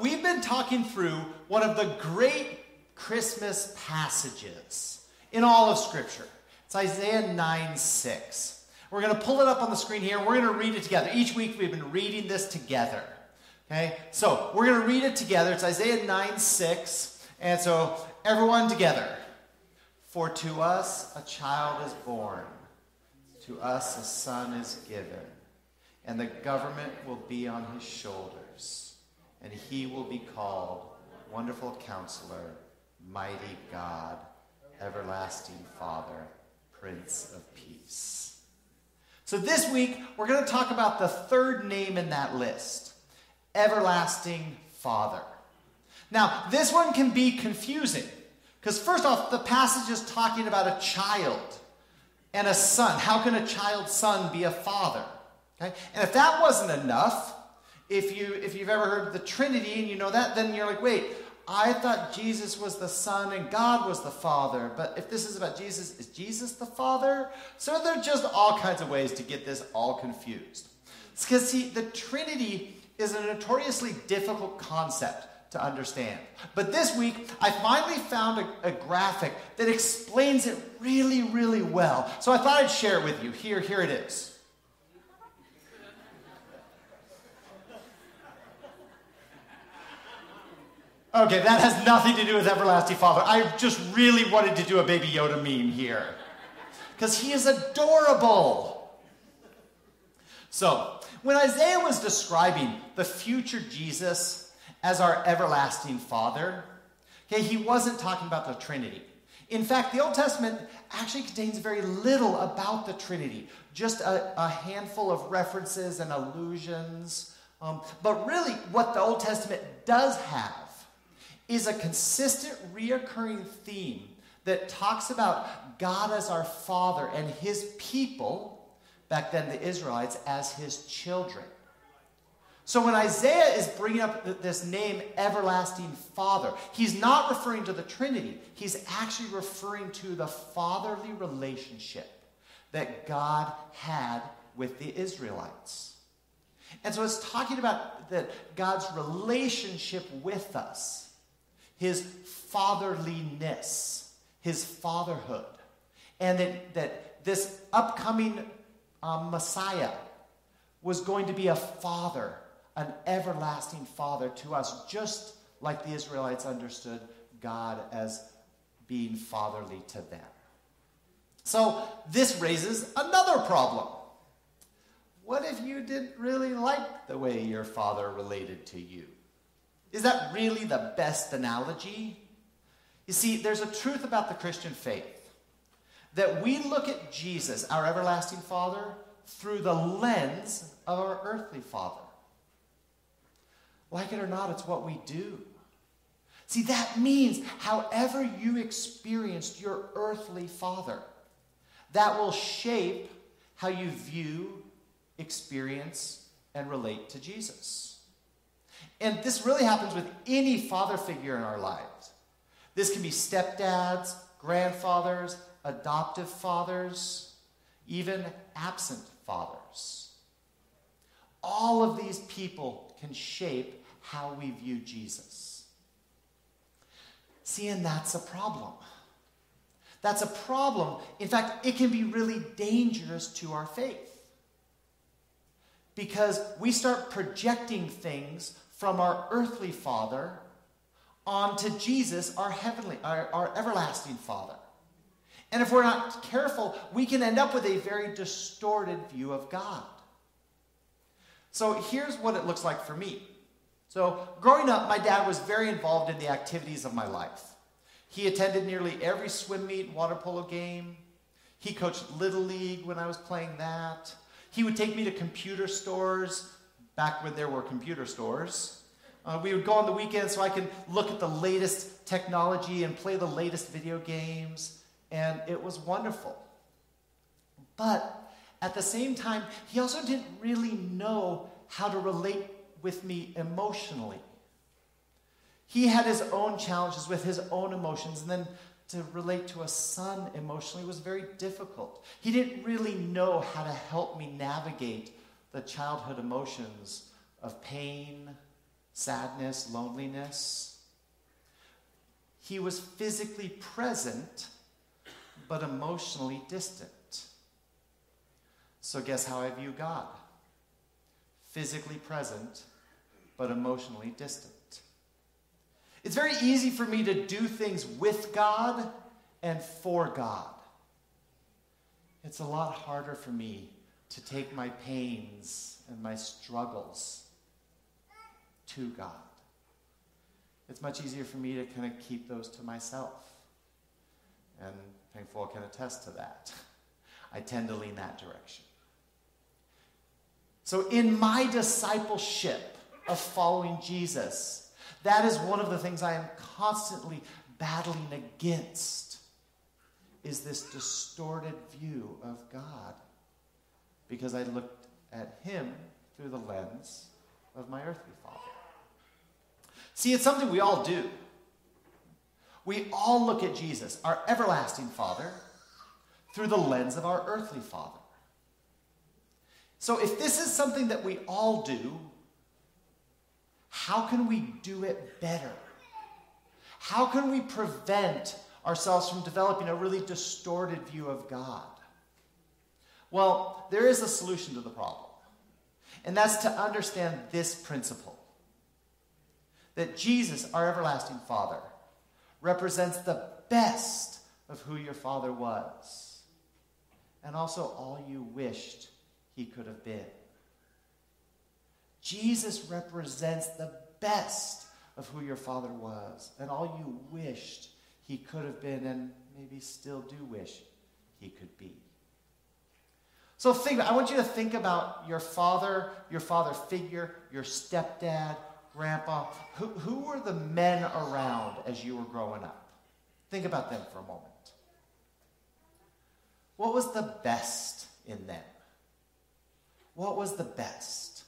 We've been talking through one of the great Christmas passages in all of Scripture. It's Isaiah 9 6. We're going to pull it up on the screen here. We're going to read it together. Each week we've been reading this together. Okay? So we're going to read it together. It's Isaiah 9 6. And so everyone together. For to us a child is born, to us a son is given, and the government will be on his shoulders, and he will be called Wonderful Counselor, Mighty God, Everlasting Father, Prince of Peace. So this week, we're going to talk about the third name in that list Everlasting Father. Now, this one can be confusing because, first off, the passage is talking about a child and a son. How can a child's son be a father? Okay? And if that wasn't enough, if, you, if you've ever heard the Trinity and you know that, then you're like, wait, I thought Jesus was the Son and God was the Father. But if this is about Jesus, is Jesus the Father? So there are just all kinds of ways to get this all confused. Because, see, the Trinity is a notoriously difficult concept to understand. But this week, I finally found a, a, graphic that explains it really, really well. So I thought I'd share it with you. Here, here it is. Okay, that has nothing to do with Everlasting Father. I just really wanted to do a Baby Yoda meme here. Because he is adorable. So, when Isaiah was describing the future Jesus, as our everlasting Father. Okay, he wasn't talking about the Trinity. In fact, the Old Testament actually contains very little about the Trinity, just a, a handful of references and allusions. Um, but really, what the Old Testament does have is a consistent, reoccurring theme that talks about God as our Father and his people, back then the Israelites, as his children. So when Isaiah is bringing up this name, Everlasting Father, he's not referring to the Trinity. He's actually referring to the fatherly relationship that God had with the Israelites. And so it's talking about that God's relationship with us, his fatherliness, his fatherhood, and that, that this upcoming um, Messiah was going to be a father an everlasting Father to us, just like the Israelites understood God as being fatherly to them. So, this raises another problem. What if you didn't really like the way your father related to you? Is that really the best analogy? You see, there's a truth about the Christian faith that we look at Jesus, our everlasting Father, through the lens of our earthly Father. Like it or not, it's what we do. See, that means however you experienced your earthly father, that will shape how you view, experience, and relate to Jesus. And this really happens with any father figure in our lives. This can be stepdads, grandfathers, adoptive fathers, even absent fathers. All of these people can shape how we view Jesus. See, and that's a problem. That's a problem. In fact, it can be really dangerous to our faith. Because we start projecting things from our earthly father onto Jesus, our heavenly, our, our everlasting father. And if we're not careful, we can end up with a very distorted view of God. So here's what it looks like for me. So, growing up, my dad was very involved in the activities of my life. He attended nearly every swim meet, water polo game. He coached Little League when I was playing that. He would take me to computer stores back when there were computer stores. Uh, we would go on the weekend so I could look at the latest technology and play the latest video games, and it was wonderful. But at the same time, he also didn't really know how to relate with me emotionally. He had his own challenges with his own emotions, and then to relate to a son emotionally was very difficult. He didn't really know how to help me navigate the childhood emotions of pain sadness, loneliness. He was physically present, but emotionally distant. So, guess how I view God? Physically present, but emotionally distant. It's very easy for me to do things with God and for God. It's a lot harder for me to take my pains and my struggles to God. It's much easier for me to kind of keep those to myself. And Thankful can attest to that. I tend to lean that direction. So, in my discipleship of following Jesus, that is one of the things I am constantly battling against is this distorted view of God because I looked at him through the lens of my earthly father. See, it's something we all do. We all look at Jesus, our everlasting Father, through the lens of our earthly Father. So, if this is something that we all do, how can we do it better? How can we prevent ourselves from developing a really distorted view of God? Well, there is a solution to the problem, and that's to understand this principle that Jesus, our everlasting Father, represents the best of who your Father was, and also all you wished he could have been. Jesus represents the best of who your father was and all you wished he could have been and maybe still do wish he could be. So think I want you to think about your father, your father figure, your stepdad, grandpa. Who, who were the men around as you were growing up? Think about them for a moment. What was the best in them? What was the best?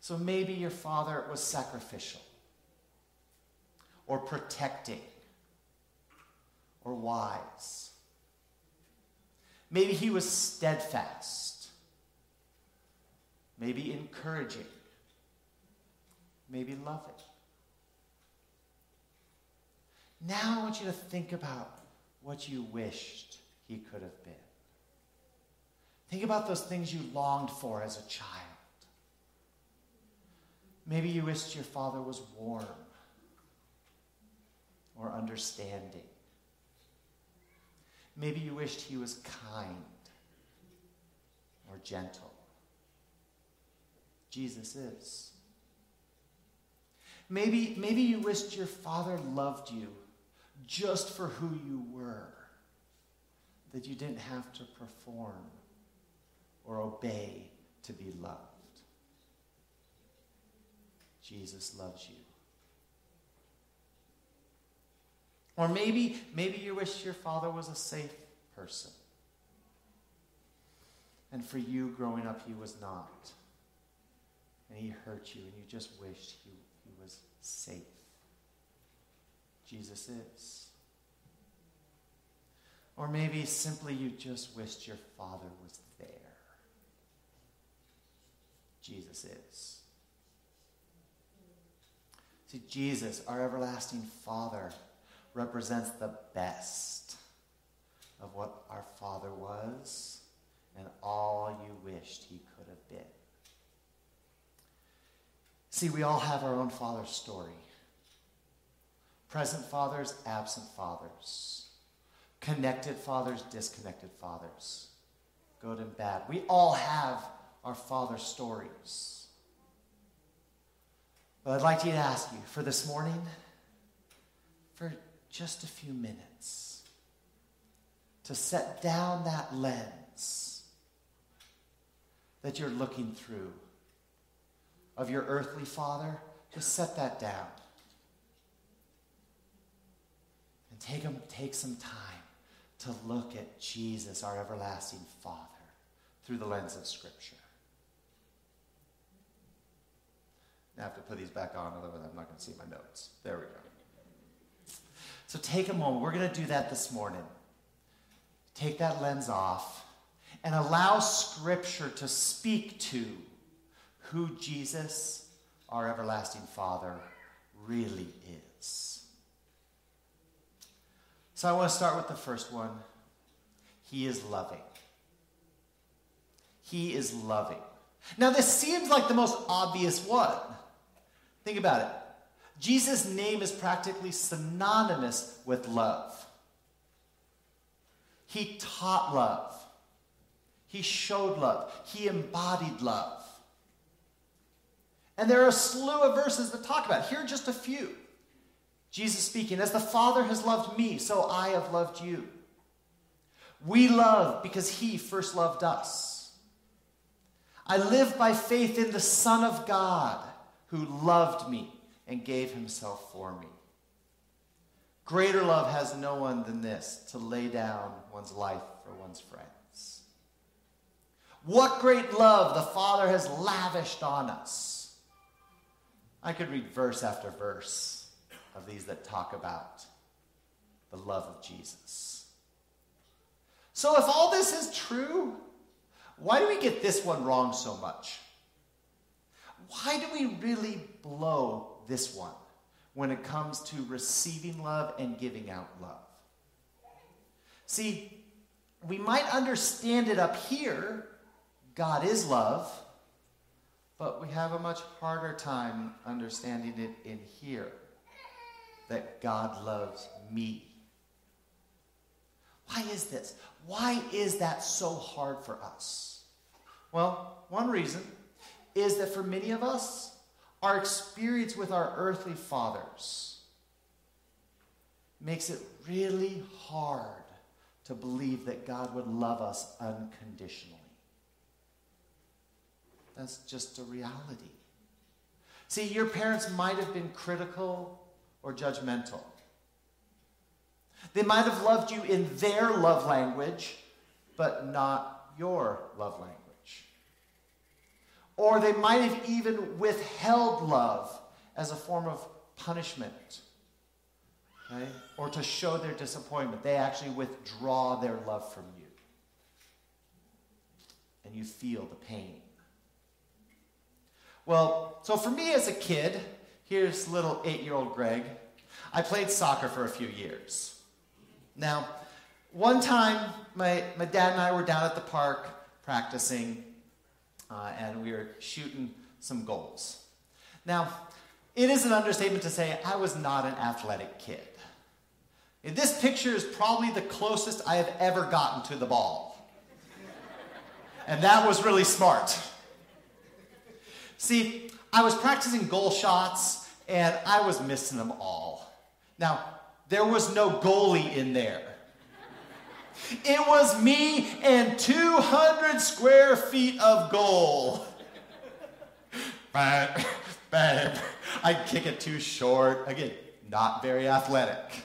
So maybe your father was sacrificial, or protecting, or wise. Maybe he was steadfast, maybe encouraging, maybe loving. Now I want you to think about what you wished he could have been. Think about those things you longed for as a child. Maybe you wished your father was warm or understanding. Maybe you wished he was kind or gentle. Jesus is. Maybe, maybe you wished your father loved you just for who you were, that you didn't have to perform or obey to be loved. Jesus loves you. Or maybe, maybe you wish your father was a safe person. And for you growing up, he was not. And he hurt you, and you just wished he, he was safe. Jesus is. Or maybe simply you just wished your father was there. Jesus is. See, Jesus, our everlasting Father, represents the best of what our Father was and all you wished he could have been. See, we all have our own Father story present fathers, absent fathers, connected fathers, disconnected fathers, good and bad. We all have our Father stories. But I'd like to ask you for this morning, for just a few minutes, to set down that lens that you're looking through of your earthly father. Just set that down. And take, take some time to look at Jesus, our everlasting Father, through the lens of Scripture. I have to put these back on, otherwise I'm not going to see my notes. There we go. So take a moment. We're going to do that this morning. Take that lens off and allow Scripture to speak to who Jesus, our everlasting Father really is. So I want to start with the first one. He is loving. He is loving. Now, this seems like the most obvious one. Think about it. Jesus' name is practically synonymous with love. He taught love. He showed love. He embodied love. And there are a slew of verses that talk about it. Here are just a few. Jesus speaking, As the Father has loved me, so I have loved you. We love because He first loved us. I live by faith in the Son of God who loved me and gave Himself for me. Greater love has no one than this to lay down one's life for one's friends. What great love the Father has lavished on us. I could read verse after verse of these that talk about the love of Jesus. So, if all this is true, why do we get this one wrong so much? Why do we really blow this one? when it comes to receiving love and giving out love. See, we might understand it up here God is love, but we have a much harder time understanding it in here that God loves me. Why is this? Why is that so hard for us? Well, one reason is that for many of us, our experience with our earthly fathers makes it really hard to believe that God would love us unconditionally. That's just a reality. See, your parents might have been critical or judgmental. They might have loved you in their love language, but not your love language. Or they might have even withheld love as a form of punishment. Okay? Or to show their disappointment. They actually withdraw their love from you. And you feel the pain. Well, so for me as a kid, here's little eight year old Greg. I played soccer for a few years. Now, one time, my, my dad and I were down at the park practicing, uh, and we were shooting some goals. Now, it is an understatement to say I was not an athletic kid. This picture is probably the closest I have ever gotten to the ball. And that was really smart. See, I was practicing goal shots and I was missing them all. Now, there was no goalie in there. It was me and 200 square feet of goal. But, but I'd kick it too short. Again, not very athletic.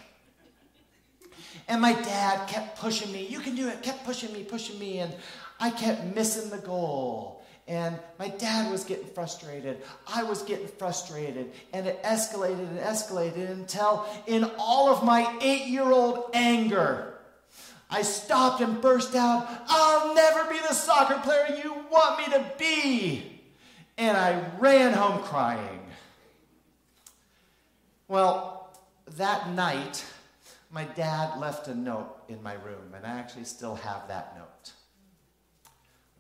And my dad kept pushing me. You can do it. Kept pushing me, pushing me. And I kept missing the goal. And my dad was getting frustrated. I was getting frustrated. And it escalated and escalated until, in all of my eight year old anger, I stopped and burst out, I'll never be the soccer player you want me to be. And I ran home crying. Well, that night, my dad left a note in my room, and I actually still have that note.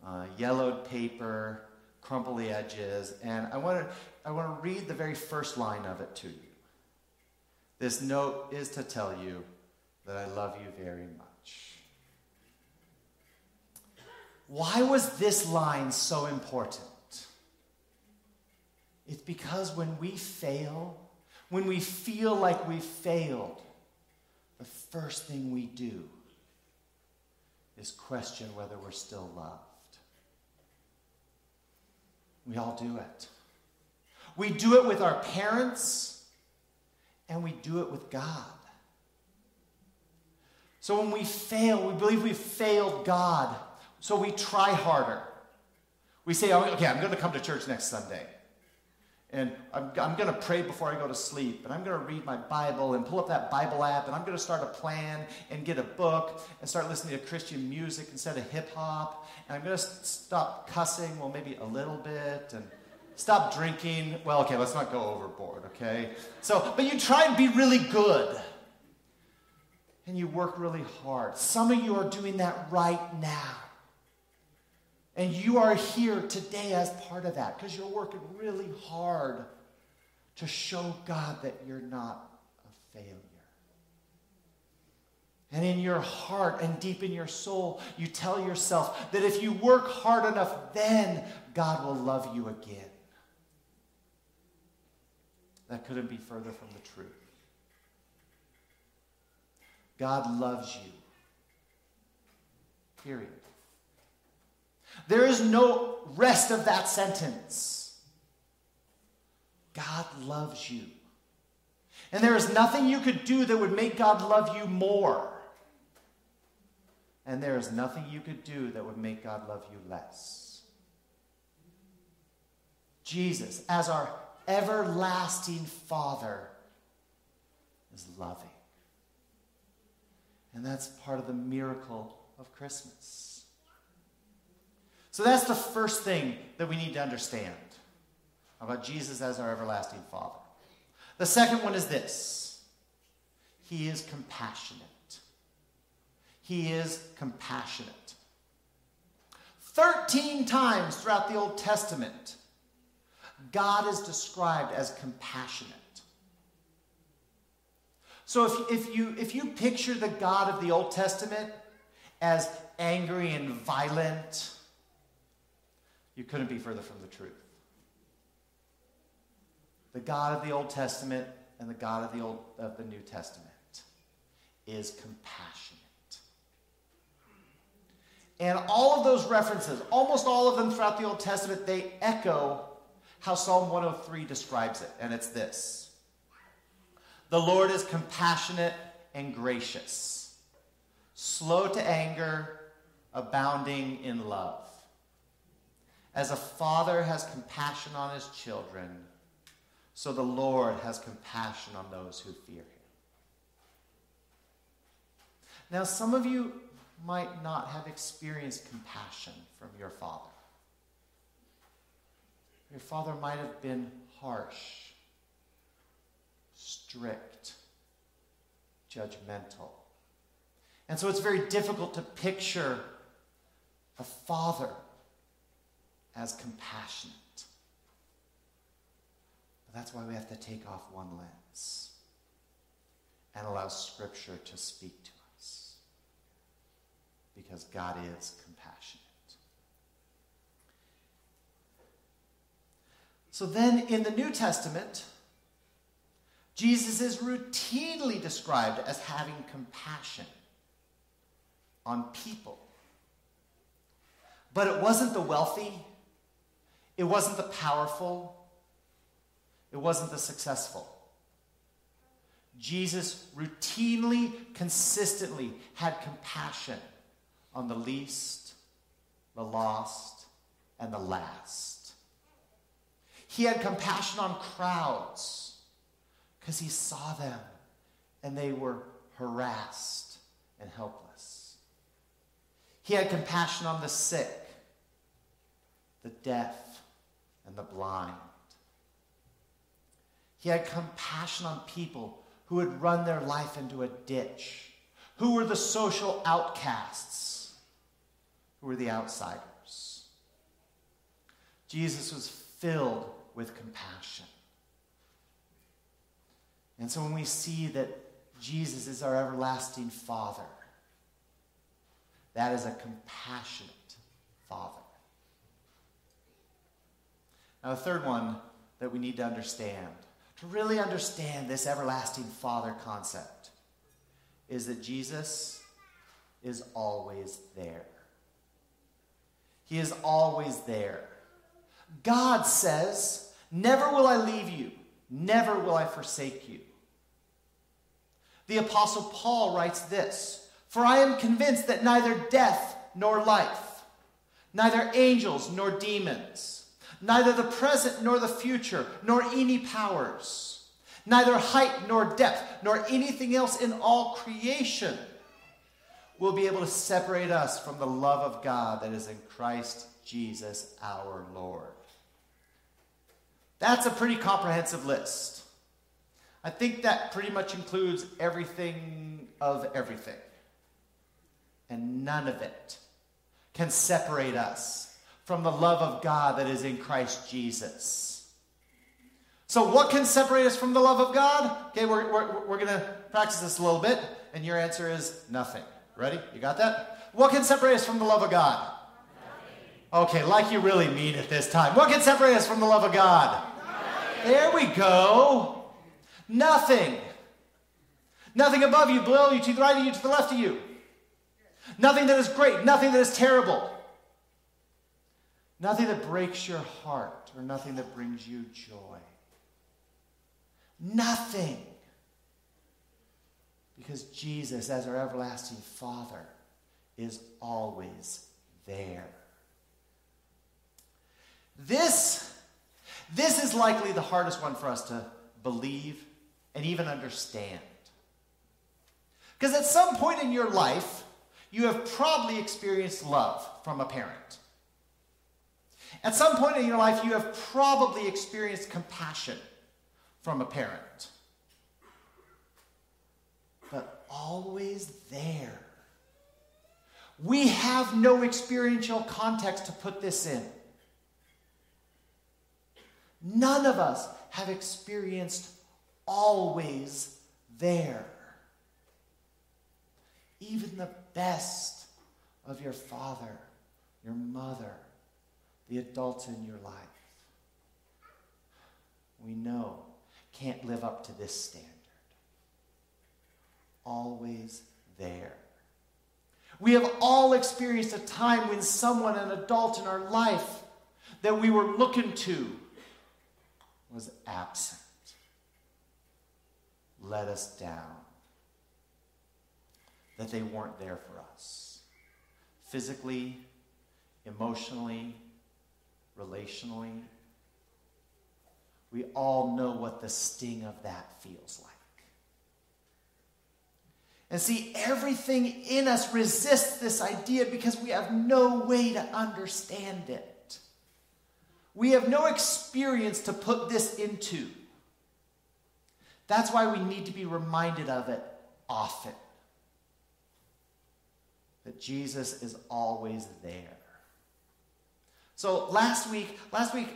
Uh, yellowed paper, crumply edges, and I want to I want to read the very first line of it to you. This note is to tell you that I love you very much. Why was this line so important? It's because when we fail, when we feel like we've failed, the first thing we do is question whether we're still loved. We all do it. We do it with our parents, and we do it with God. So when we fail, we believe we've failed God. So we try harder. We say, oh, okay, I'm going to come to church next Sunday. And I'm, I'm going to pray before I go to sleep. And I'm going to read my Bible and pull up that Bible app. And I'm going to start a plan and get a book and start listening to Christian music instead of hip hop. And I'm going to stop cussing, well, maybe a little bit. And Stop drinking. Well, okay, let's not go overboard, okay? So, but you try and be really good. And you work really hard. Some of you are doing that right now. And you are here today as part of that because you're working really hard to show God that you're not a failure. And in your heart and deep in your soul, you tell yourself that if you work hard enough, then God will love you again. That couldn't be further from the truth. God loves you. Period. There is no rest of that sentence. God loves you. And there is nothing you could do that would make God love you more. And there is nothing you could do that would make God love you less. Jesus, as our everlasting Father, is loving. And that's part of the miracle of Christmas. So that's the first thing that we need to understand about Jesus as our everlasting Father. The second one is this He is compassionate. He is compassionate. 13 times throughout the Old Testament, God is described as compassionate. So if, if, you, if you picture the God of the Old Testament as angry and violent, you couldn't be further from the truth. The God of the Old Testament and the God of the, Old, of the New Testament is compassionate. And all of those references, almost all of them throughout the Old Testament, they echo how Psalm 103 describes it. And it's this The Lord is compassionate and gracious, slow to anger, abounding in love. As a father has compassion on his children, so the Lord has compassion on those who fear him. Now, some of you might not have experienced compassion from your father. Your father might have been harsh, strict, judgmental. And so it's very difficult to picture a father as compassionate. But that's why we have to take off one lens and allow Scripture to speak to us. because God is compassionate. So then in the New Testament, Jesus is routinely described as having compassion on people. But it wasn't the wealthy, it wasn't the powerful, it wasn't the successful. Jesus routinely, consistently had compassion on the least, the lost, and the last. He had compassion on crowds because he saw them and they were harassed and helpless. He had compassion on the sick, the deaf, and the blind. He had compassion on people who had run their life into a ditch, who were the social outcasts who were the outsiders. Jesus was filled with compassion. And so when we see that Jesus is our everlasting Father, that is a compassionate Father. Now, the third one that we need to understand, to really understand this everlasting Father concept, is that Jesus is always there. He is always there. God says, Never will I leave you, never will I forsake you. The Apostle Paul writes this For I am convinced that neither death nor life, neither angels nor demons, neither the present nor the future, nor any powers, neither height nor depth, nor anything else in all creation will be able to separate us from the love of God that is in Christ Jesus our Lord. That's a pretty comprehensive list. I think that pretty much includes everything of everything. And none of it can separate us from the love of God that is in Christ Jesus. So, what can separate us from the love of God? Okay, we're, we're, we're going to practice this a little bit, and your answer is nothing. Ready? You got that? What can separate us from the love of God? Okay, like you really mean it this time. What can separate us from the love of God? There we go. Nothing. Nothing above you, below you, to the right of you, to the left of you. Nothing that is great, nothing that is terrible. Nothing that breaks your heart or nothing that brings you joy. Nothing. Because Jesus, as our everlasting Father, is always there. This, this is likely the hardest one for us to believe and even understand. Because at some point in your life, you have probably experienced love from a parent. At some point in your life, you have probably experienced compassion from a parent. But always there. We have no experiential context to put this in. None of us have experienced always there. Even the best of your father, your mother, the adults in your life, we know can't live up to this standard. Always there. We have all experienced a time when someone, an adult in our life, that we were looking to was absent let us down, that they weren't there for us physically, emotionally, relationally. We all know what the sting of that feels like. And see, everything in us resists this idea because we have no way to understand it. We have no experience to put this into. That's why we need to be reminded of it often. That Jesus is always there. So last week, last week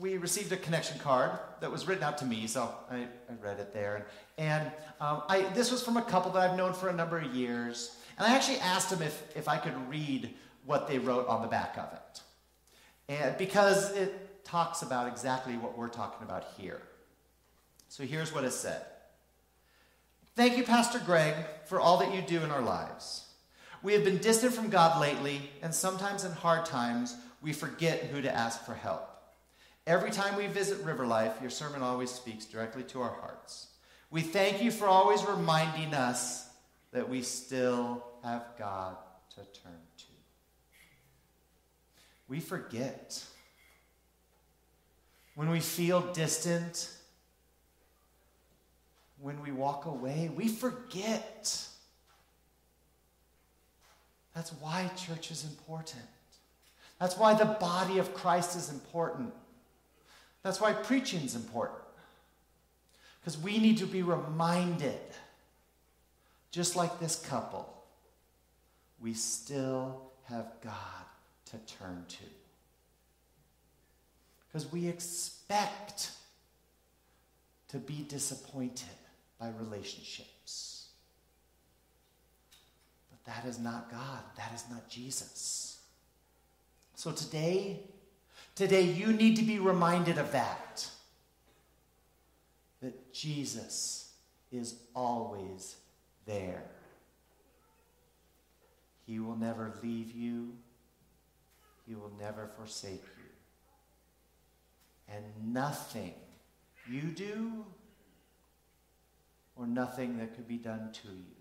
we received a connection card that was written out to me, so I, I read it there. And um, I, this was from a couple that I've known for a number of years. And I actually asked them if, if I could read what they wrote on the back of it. And because it talks about exactly what we're talking about here. So here's what it said Thank you, Pastor Greg, for all that you do in our lives. We have been distant from God lately, and sometimes in hard times, we forget who to ask for help. Every time we visit River Life, your sermon always speaks directly to our hearts. We thank you for always reminding us that we still have God to turn to. We forget. When we feel distant, when we walk away, we forget. That's why church is important. That's why the body of Christ is important. That's why preaching is important. Because we need to be reminded, just like this couple, we still have God to turn to. Because we expect to be disappointed by relationships. But that is not God. That is not Jesus. So today, today you need to be reminded of that. That Jesus is always there. He will never leave you. He will never forsake you. And nothing you do or nothing that could be done to you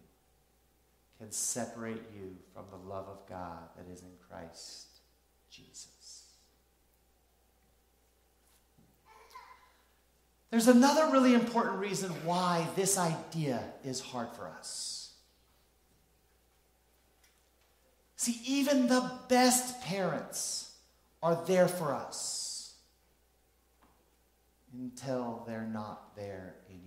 can separate you from the love of God that is in Christ Jesus. There's another really important reason why this idea is hard for us. See, even the best parents are there for us until they're not there anymore.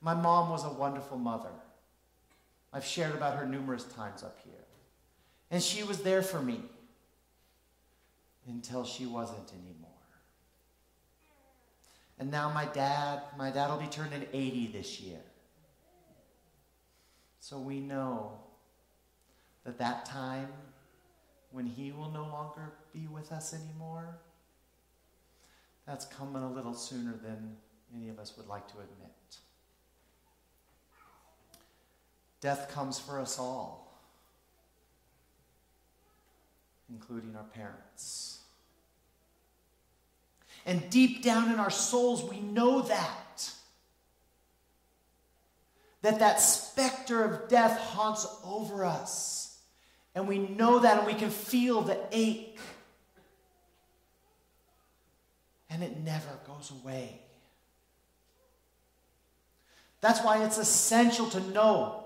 My mom was a wonderful mother. I've shared about her numerous times up here. And she was there for me until she wasn't anymore. And now my dad, my dad will be turning 80 this year. So we know that that time when he will no longer be with us anymore, that's coming a little sooner than any of us would like to admit. Death comes for us all, including our parents. And deep down in our souls, we know that. That that specter of death haunts over us. And we know that and we can feel the ache. And it never goes away. That's why it's essential to know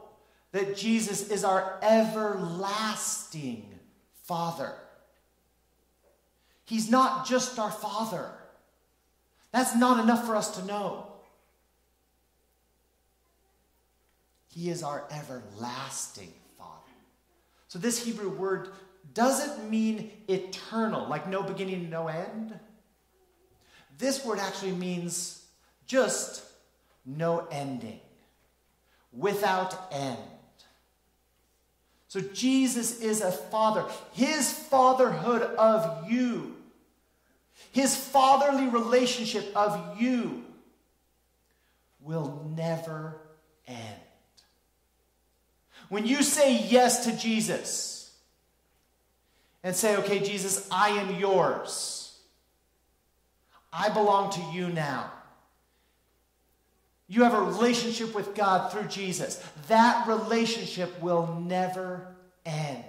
that Jesus is our everlasting Father. He's not just our Father. That's not enough for us to know. He is our everlasting Father. So, this Hebrew word doesn't mean eternal, like no beginning, no end. This word actually means just no ending, without end. So Jesus is a father. His fatherhood of you, his fatherly relationship of you will never end. When you say yes to Jesus and say, okay, Jesus, I am yours, I belong to you now. You have a relationship with God through Jesus. That relationship will never end,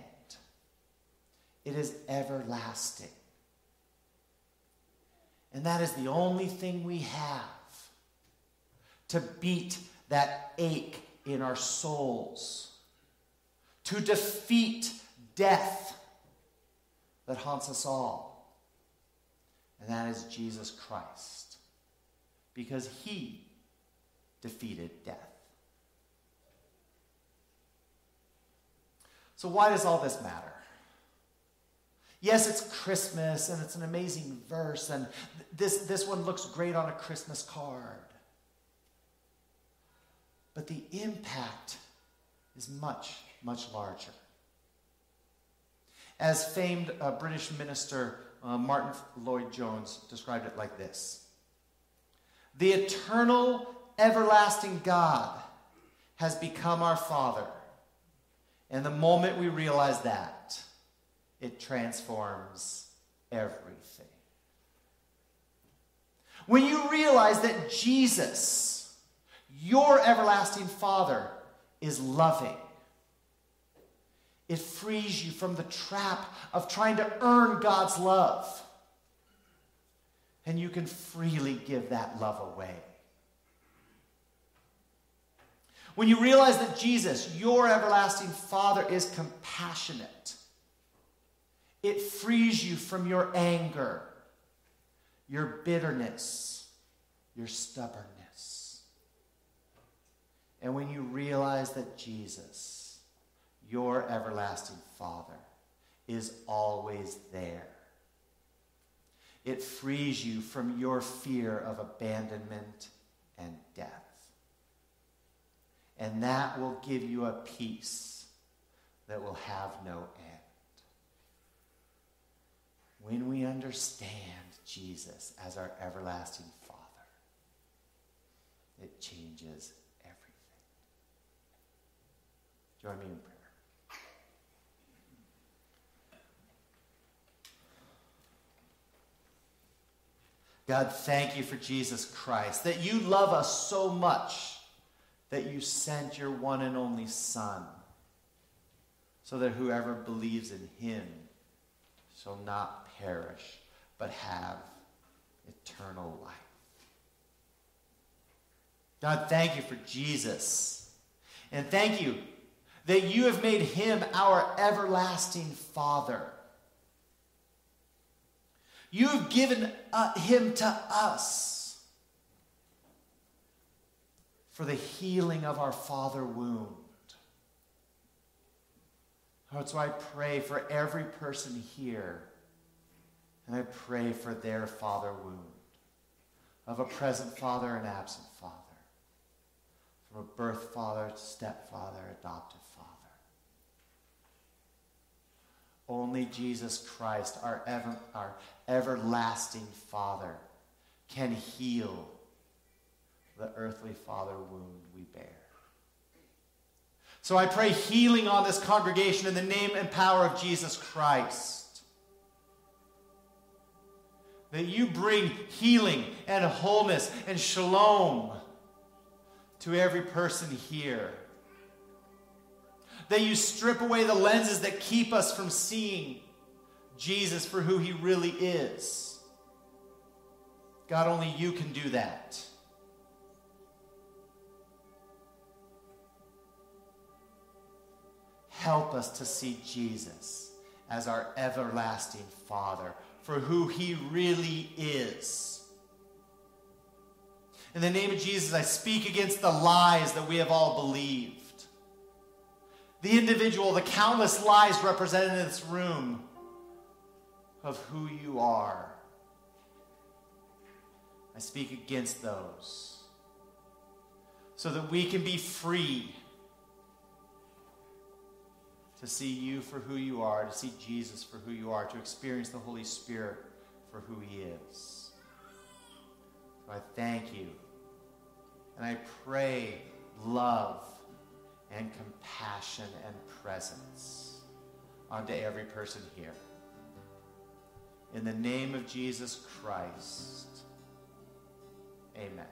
it is everlasting. And that is the only thing we have to beat that ache in our souls, to defeat death that haunts us all. And that is Jesus Christ. Because he defeated death. So, why does all this matter? Yes, it's Christmas and it's an amazing verse, and this, this one looks great on a Christmas card. But the impact is much, much larger. As famed uh, British minister uh, Martyn Lloyd-Jones described it like this The eternal everlasting God has become our Father. And the moment we realize that, it transforms everything. When you realize that Jesus, your everlasting Father, is loving, it frees you from the trap of trying to earn God's love. And you can freely give that love away. When you realize that Jesus, your everlasting Father, is compassionate, it frees you from your anger, your bitterness, your stubbornness. And when you realize that Jesus, your everlasting Father, is always there, it frees you from your fear of abandonment and death. And that will give you a peace that will have no end. When we understand Jesus as our everlasting Father, it changes everything. Join me in prayer. God, thank you for Jesus Christ, that you love us so much that you sent your one and only Son, so that whoever believes in him shall not perish, but have eternal life. God, thank you for Jesus. And thank you that you have made him our everlasting Father. You have given uh, him to us for the healing of our father wound. Lord, so I pray for every person here, and I pray for their father wound of a present father and absent father, from a birth father, to stepfather, adoptive father. Only Jesus Christ, our, ever, our everlasting Father, can heal the earthly father wound we bear. So I pray healing on this congregation in the name and power of Jesus Christ. That you bring healing and wholeness and shalom to every person here. That you strip away the lenses that keep us from seeing Jesus for who he really is. God, only you can do that. Help us to see Jesus as our everlasting Father for who he really is. In the name of Jesus, I speak against the lies that we have all believed. The individual, the countless lies represented in this room of who you are. I speak against those so that we can be free to see you for who you are, to see Jesus for who you are, to experience the Holy Spirit for who he is. So I thank you. And I pray love and compassion and presence onto every person here. In the name of Jesus Christ, amen.